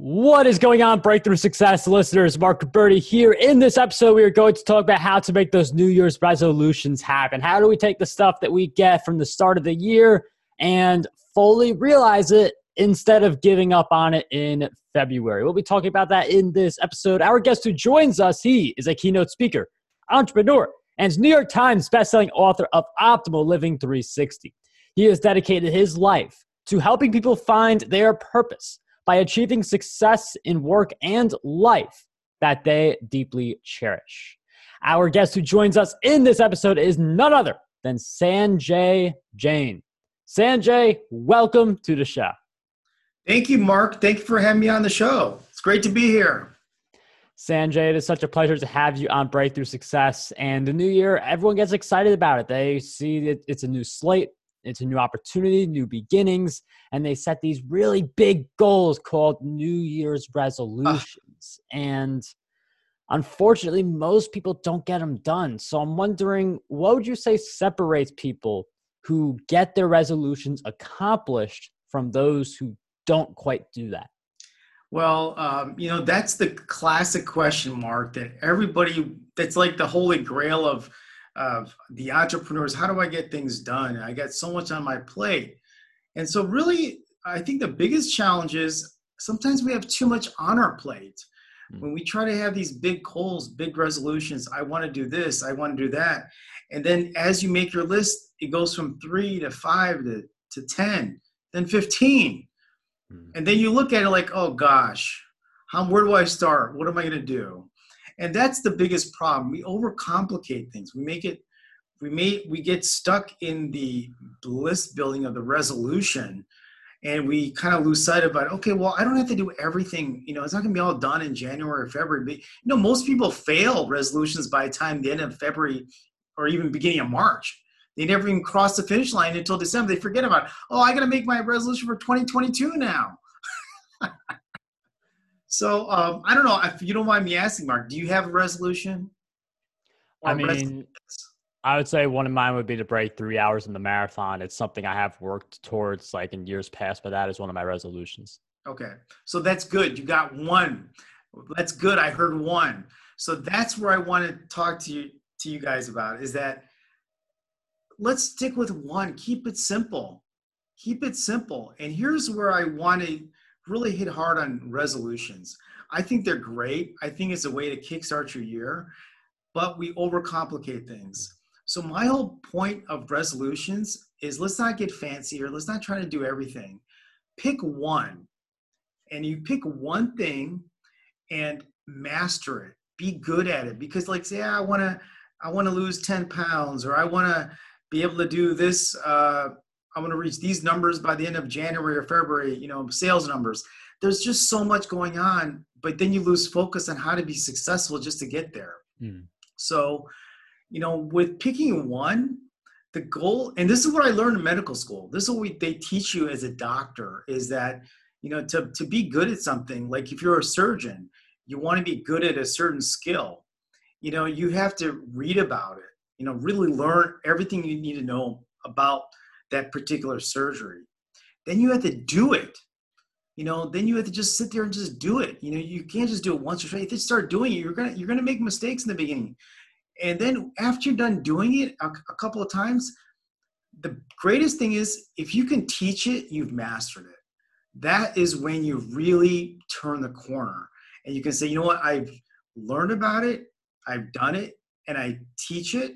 What is going on, Breakthrough Success listeners? Mark Birdie here. In this episode, we are going to talk about how to make those New Year's resolutions happen. How do we take the stuff that we get from the start of the year and fully realize it instead of giving up on it in February? We'll be talking about that in this episode. Our guest who joins us, he is a keynote speaker, entrepreneur, and New York Times bestselling author of Optimal Living 360. He has dedicated his life to helping people find their purpose by achieving success in work and life that they deeply cherish. Our guest who joins us in this episode is none other than Sanjay Jain. Sanjay, welcome to the show. Thank you, Mark. Thank you for having me on the show. It's great to be here. Sanjay, it is such a pleasure to have you on Breakthrough Success. And the new year, everyone gets excited about it. They see that it's a new slate, it's a new opportunity, new beginnings, and they set these really big goals called New Year's resolutions. Uh. And unfortunately, most people don't get them done. So I'm wondering, what would you say separates people who get their resolutions accomplished from those who don't quite do that? Well, um, you know, that's the classic question, Mark, that everybody, that's like the holy grail of of the entrepreneurs how do i get things done? I got so much on my plate. And so really i think the biggest challenge is sometimes we have too much on our plate. Mm-hmm. when we try to have these big goals big resolutions i want to do this i want to do that. And then as you make your list it goes from three to five to, to 10 then 15 mm-hmm. and then you look at it like oh gosh how where do i start? What am i going to do and that's the biggest problem. We overcomplicate things. We make it we may we get stuck in the list building of the resolution and we kind of lose sight of it okay well i don't have to do everything. You know it's not going to be all done in january or february but you know most people fail resolutions by the time the end of february or even beginning of march. They never even cross the finish line until december. They forget about oh i got to make my resolution for 2022 now So um, I don't know if you don't mind me asking, Mark. Do you have a resolution? I mean, I would say one of mine would be to break three hours in the marathon. It's something I have worked towards like in years past, but that is one of my resolutions. Okay, so that's good. You got one. That's good. I heard one. So that's where I want to talk to you to you guys about is that let's stick with one. Keep it simple. Keep it simple. And here's where I want to really hit hard on resolutions. I think they're great. I think it's a way to kickstart your year, but we overcomplicate things. So my whole point of resolutions is let's not get fancy or let's not try to do everything. Pick one and you pick one thing and master it. Be good at it because like say I want to I want to lose 10 pounds or I want to be able to do this uh, I'm going to reach these numbers by the end of January or February, you know, sales numbers. There's just so much going on, but then you lose focus on how to be successful just to get there. Mm. So, you know, with picking one, the goal, and this is what I learned in medical school. This is what we, they teach you as a doctor is that, you know, to, to be good at something, like if you're a surgeon, you want to be good at a certain skill, you know, you have to read about it, you know, really learn everything you need to know about that particular surgery. Then you have to do it. You know, then you have to just sit there and just do it. You know, you can't just do it once or twice. If you start doing it, you're gonna you're gonna make mistakes in the beginning. And then after you're done doing it a, a couple of times, the greatest thing is if you can teach it, you've mastered it. That is when you really turn the corner and you can say, you know what, I've learned about it, I've done it, and I teach it.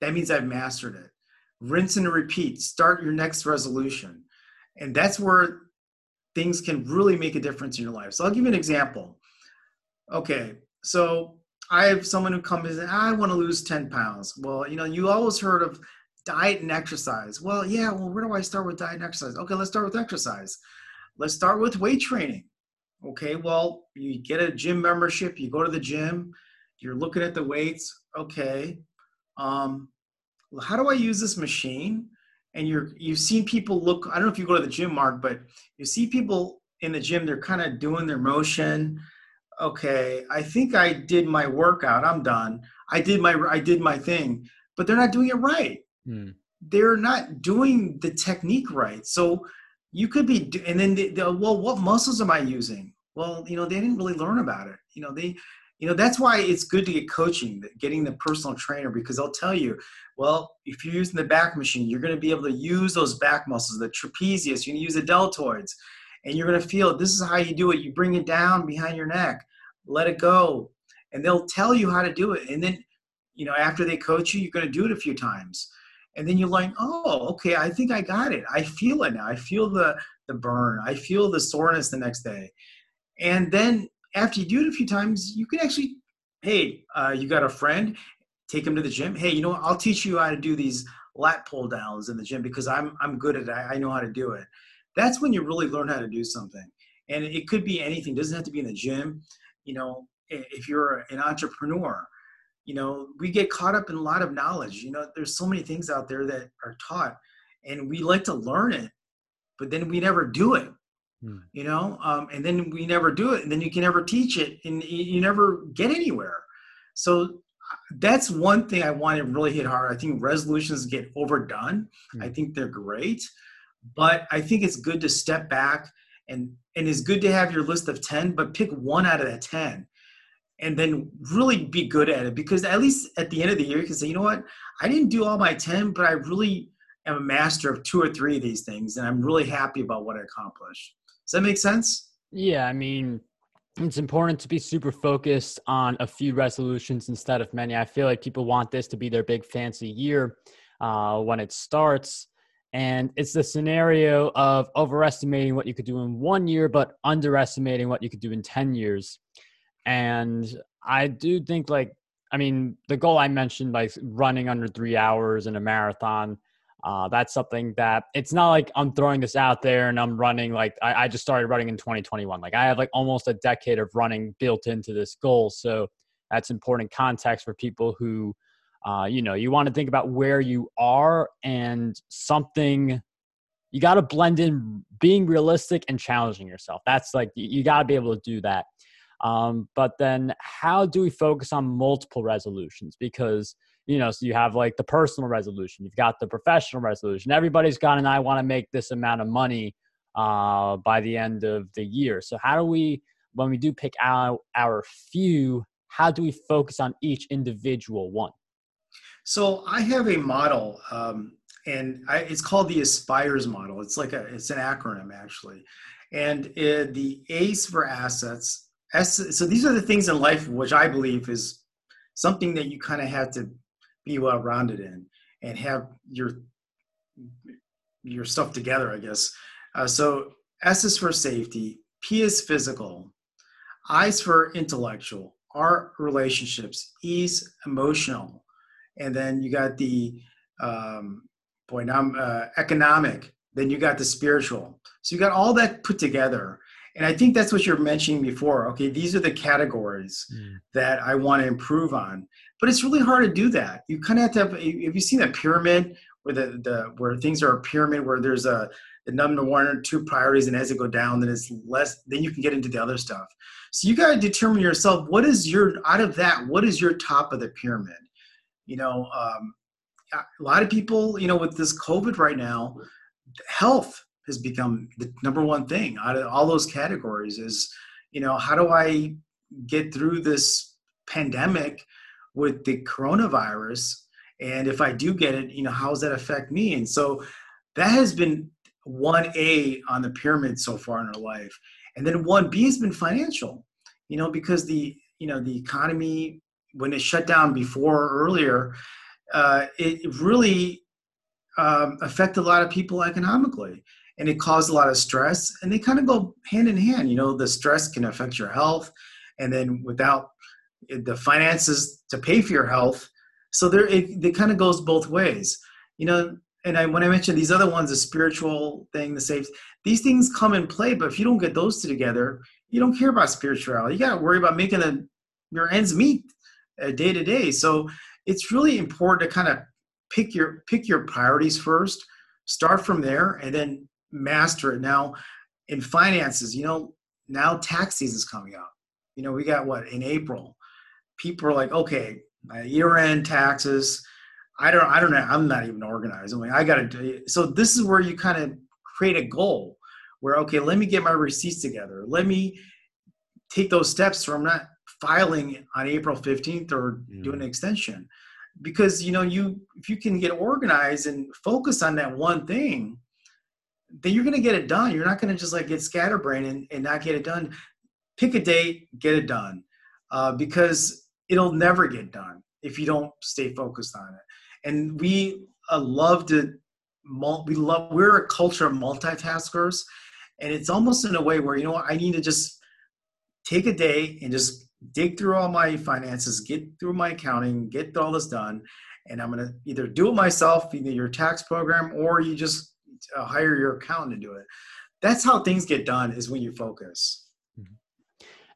That means I've mastered it rinse and repeat start your next resolution. And that's where things can really make a difference in your life. So i'll give you an example. Okay so i have someone who comes in i want to lose 10 pounds. Well you know you always heard of diet and exercise. Well yeah well where do i start with diet and exercise? Okay let's start with exercise. Let's start with weight training. Okay well you get a gym membership you go to the gym you're looking at the weights. Okay um, how do I use this machine? And you're you've seen people look. I don't know if you go to the gym, Mark, but you see people in the gym. They're kind of doing their motion. Okay, I think I did my workout. I'm done. I did my I did my thing, but they're not doing it right. Hmm. They're not doing the technique right. So you could be, and then the, the, well, what muscles am I using? well you know they didn't really learn about it you know they you know that's why it's good to get coaching getting the personal trainer because they'll tell you well if you're using the back machine you're going to be able to use those back muscles the trapezius you can use the deltoids and you're going to feel this is how you do it. You bring it down behind your neck let it go and they'll tell you how to do it and then you know after they coach you you're going to do it a few times and then you're like oh okay i think i got it. I feel it now. I feel the the burn. I feel the soreness the next day and then after you do it a few times, you can actually, hey, uh, you got a friend, take him to the gym. Hey, you know, what? I'll teach you how to do these lat pull downs in the gym because I'm I'm good at it. I know how to do it. That's when you really learn how to do something. And it could be anything. It doesn't have to be in the gym. You know, if you're an entrepreneur, you know, we get caught up in a lot of knowledge. You know, there's so many things out there that are taught and we like to learn it, but then we never do it. Hmm. you know um, and then we never do it and then you can never teach it and you never get anywhere. So that's one thing i want to really hit hard. I think resolutions get overdone. Mm. i think they're great but i think it's good to step back and and it's good to have your list of 10 but pick one out of that 10 and then really be good at it because at least at the end of the year you can say you know what? I didn't do all my 10 but i really am a master of two or three of these things and i'm really happy about what i accomplished does that make sense? Yeah, I mean, it's important to be super focused on a few resolutions instead of many. I feel like people want this to be their big fancy year uh, when it starts. And it's the scenario of overestimating what you could do in one year, but underestimating what you could do in 10 years. And I do think, like, I mean, the goal I mentioned, like running under three hours in a marathon, uh, that's something that it's not like I'm throwing this out there and I'm running like I, I, just started running in 2021. Like I have like almost a decade of running built into this goal. So that's important context for people who, uh, you know, you want to think about where you are and something you got to blend in being realistic and challenging yourself. That's like you got to be able to do that. Um, but then how do we focus on multiple resolutions? Because you know, so you have like the personal resolution, you've got the professional resolution. Everybody's got and I want to make this amount of money uh, by the end of the year. So how do we, when we do pick out our few, how do we focus on each individual one? So I have a model, um, and I, it's called the Aspires model. It's like a, it's an acronym actually, and it, the ACE for assets. S, so these are the things in life which I believe is something that you kind of have to be well rounded in and have your your stuff together, I guess. Uh, so S is for safety, P is physical, I is for intellectual, R relationships, E is emotional, and then you got the um, boy now uh, economic. Then you got the spiritual. So you got all that put together, and I think that's what you're mentioning before. Okay, these are the categories mm. that I want to improve on but it's really hard to do that. You kind of have to have. Have you seen that pyramid where the, the where things are a pyramid where there's a the number one or two priorities, and as it go down, then it's less. Then you can get into the other stuff. So you got to determine yourself what is your out of that. What is your top of the pyramid? You know, um, a lot of people, you know, with this COVID right now, health has become the number one thing out of all those categories. Is you know, how do I get through this pandemic? with the coronavirus and if i do get it you know how does that affect me and so that has been 1a on the pyramid so far in our life and then 1b has been financial you know because the you know the economy when it shut down before or earlier uh, it really um, affected a lot of people economically and it caused a lot of stress and they kind of go hand in hand you know the stress can affect your health and then without the finances to pay for your health. So there, it, it kind of goes both ways, you know. And I, when I mentioned these other ones, the spiritual thing, the safe, these things come in play. But if you don't get those two together, you don't care about spirituality. You got to worry about making a, your ends meet uh, day to day. So it's really important to kind of pick your pick your priorities first, start from there, and then master it. Now, in finances, you know, now tax season is coming up. You know, we got what in April people are like, okay, my year-end taxes. I don't, I don't know. I'm not even organized. I'm like, I got to do it. So this is where you kind of create a goal where, okay, let me get my receipts together. Let me take those steps so I'm not filing on April 15th or mm. doing an extension. Because you know, you if you can get organized and focus on that one thing, then you're gonna get it done. You're not gonna just like get scatterbrained and, and not get it done. Pick a date, get it done. Uh, because it'll never get done if you don't stay focused on it. And we uh, love to we love we're a culture of multitaskers and it's almost in a way where you know what i need to just take a day and just dig through all my finances get through my accounting get all this done and i'm going to either do it myself either your tax program or you just uh, hire your accountant to do it that's how things get done is when you focus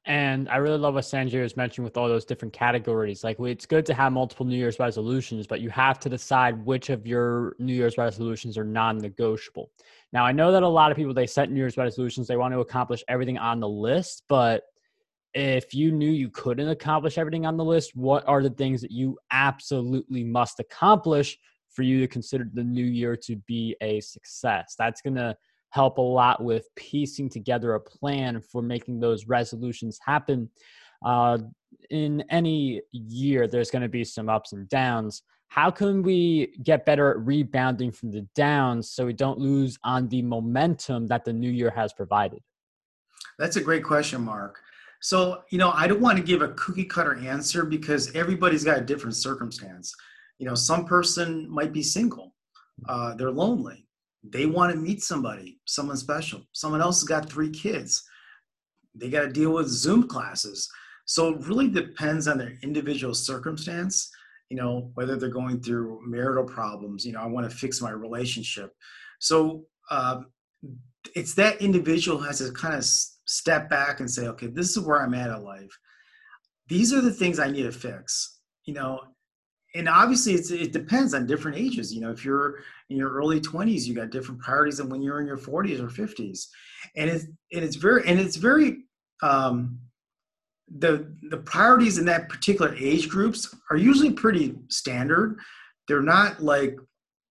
and I really love what Sanjay was mentioning with all those different categories. Like, it's good to have multiple New Year's resolutions, but you have to decide which of your New Year's resolutions are non negotiable. Now, I know that a lot of people, they set New Year's resolutions, they want to accomplish everything on the list, but if you knew you couldn't accomplish everything on the list, what are the things that you absolutely must accomplish for you to consider the new year to be a success? That's going to help a lot with piecing together a plan for making those resolutions happen. Uh, in any year, there's going to be some ups and downs. How can we get better at rebounding from the downs so we don't lose on the momentum that the new year has provided? That's a great question, Mark. So, you know, I don't want to give a cookie cutter answer because everybody's got a different circumstance. You know, some person might be single, uh, they're lonely they want to meet somebody, someone special. Someone else has got three kids. They got to deal with Zoom classes. So it really depends on their individual circumstance, you know, whether they're going through marital problems, you know, I want to fix my relationship. So uh, it's that individual has to kind of step back and say, okay, this is where I'm at in life. These are the things I need to fix, you know, and obviously it depends on different ages. You know if you're in your early 20s you got different priorities than when you're in your 40s or 50s and it's and it's very and it's very um, the the priorities in that particular age groups are usually pretty standard. They're not like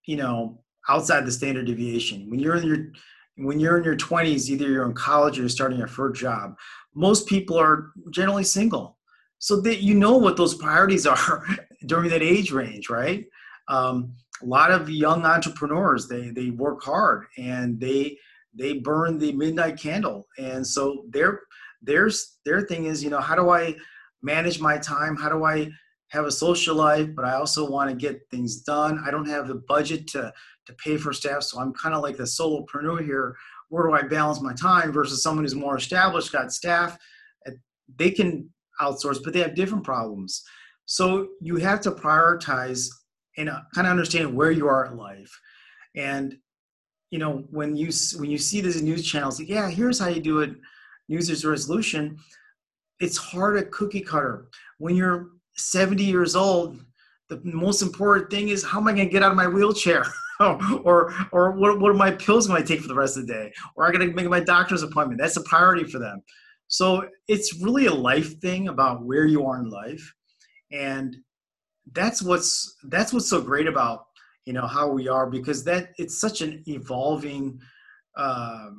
you know outside the standard deviation. When you're in your when you're in your 20s either you're in college or you're starting your first job most people are generally single so that you know what those priorities are during that age range, right? Um, a lot of young entrepreneurs they they work hard and they they burn the midnight candle, and so their their their thing is you know how do I manage my time? How do I have a social life, but I also want to get things done. I don't have the budget to to pay for staff, so I'm kind of like the solopreneur here. Where do I balance my time versus someone who's more established, got staff? They can outsource, but they have different problems. So you have to prioritize and uh, kind of understand where you are in life. And you know, when you when you see these news channels, like, yeah, here's how you do it, New Year's resolution. It's hard a cookie cutter. When you're 70 years old, the most important thing is how am I going to get out of my wheelchair? or or what, what are my pills going to take for the rest of the day? Or I'm going to make my doctor's appointment. That's a priority for them. So it's really a life thing about where you are in life, and that's what's that's what's so great about you know how we are because that it's such an evolving, uh,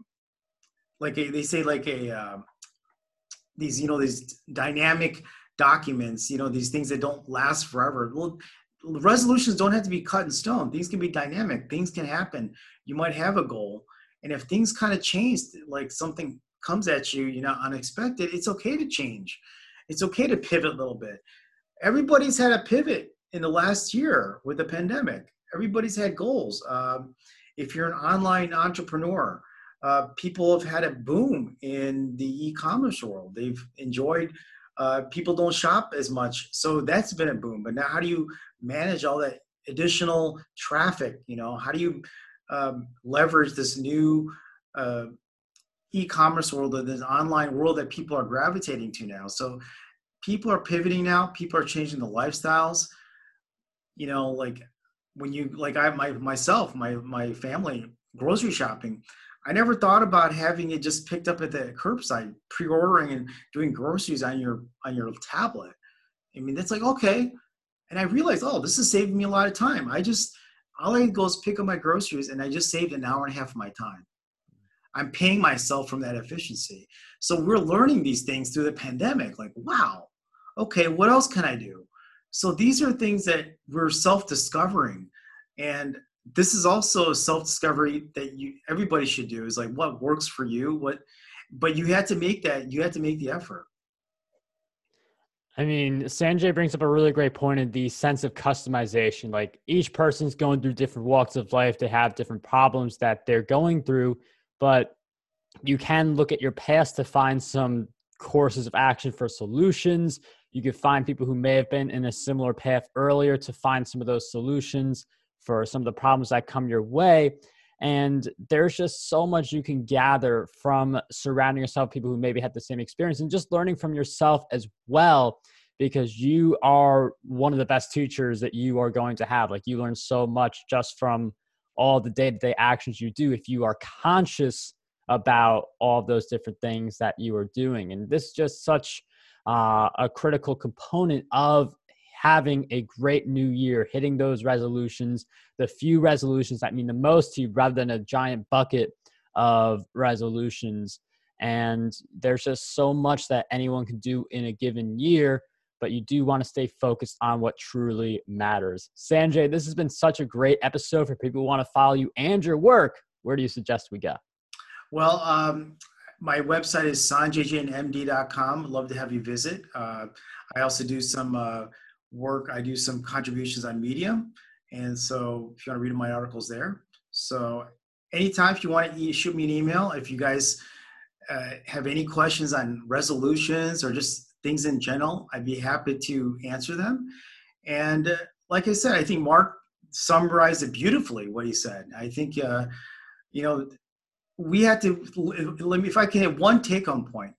like a, they say like a uh, these you know these dynamic documents you know these things that don't last forever. Well resolutions don't have to be cut in stone. Things can be dynamic. Things can happen. You might have a goal. And if things kind of change like something comes at you, you know, unexpected, it's okay to change. It's okay to pivot a little bit. Everybody's had a pivot in the last year with the pandemic. Everybody's had goals. Um, if you're an online entrepreneur, uh, people have had a boom in the e-commerce world. They've enjoyed. Uh, people don't shop as much, so that's been a boom. But now, how do you manage all that additional traffic? You know, how do you um, leverage this new uh, e-commerce world or this online world that people are gravitating to now. So people are pivoting now. People are changing the lifestyles. You know, like when you like I my myself, my my family grocery shopping. I never thought about having it just picked up at the curbside, pre-ordering and doing groceries on your on your tablet. I mean, that's like okay. And I realized, oh, this is saving me a lot of time. I just all I go is pick up my groceries, and I just saved an hour and a half of my time. I'm paying myself from that efficiency. So we're learning these things through the pandemic. Like, wow, okay, what else can I do? So these are things that we're self-discovering, and this is also self-discovery that you everybody should do. Is like what works for you, what, but you had to make that. You had to make the effort. I mean, Sanjay brings up a really great point in the sense of customization. Like each person's going through different walks of life, they have different problems that they're going through, but you can look at your past to find some courses of action for solutions. You could find people who may have been in a similar path earlier to find some of those solutions for some of the problems that come your way. And there's just so much you can gather from surrounding yourself people who maybe had the same experience and just learning from yourself as well because you are one of the best teachers that you are going to have. Like you learn so much just from all the day-to-day actions you do if you are conscious about all those different things that you are doing. And this is just such uh, a critical component of having a great new year, hitting those resolutions, the few resolutions that mean the most to you rather than a giant bucket of resolutions. And there's just so much that anyone can do in a given year, but you do want to stay focused on what truly matters. Sanjay, this has been such a great episode for people who want to follow you and your work. Where do you suggest we go? Well, um, my website is sanjayjainmd.com. Love to have you visit. Uh, I also do some uh, work. I do some contributions on Medium, and so if you want to read my articles there. So anytime if you want to shoot me an email, if you guys uh, have any questions on resolutions or just things in general, I'd be happy to answer them. And uh, like I said, I think Mark summarized it beautifully what he said. I think uh, you know we had to. Let me if I can have one take home point.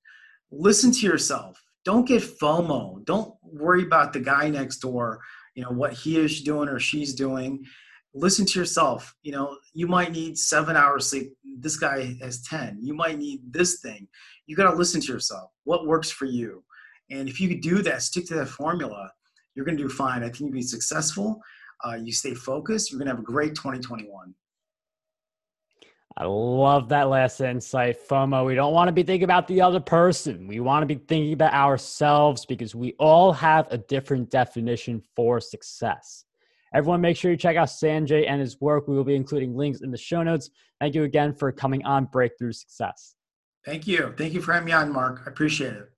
Listen to yourself don't get FOMO. Don't worry about the guy next door, you know, what he is doing or she's doing. Listen to yourself. You know, you might need seven hours sleep. This guy has 10. You might need this thing. You got to listen to yourself. What works for you? And if you do that, stick to that formula, you're going to do fine. I think you'll be successful. Uh, you stay focused. You're going to have a great 2021. I love that last insight, FOMO. We don't want to be thinking about the other person. We want to be thinking about ourselves because we all have a different definition for success. Everyone, make sure you check out Sanjay and his work. We will be including links in the show notes. Thank you again for coming on Breakthrough Success. Thank you. Thank you for having me on, Mark. I appreciate it.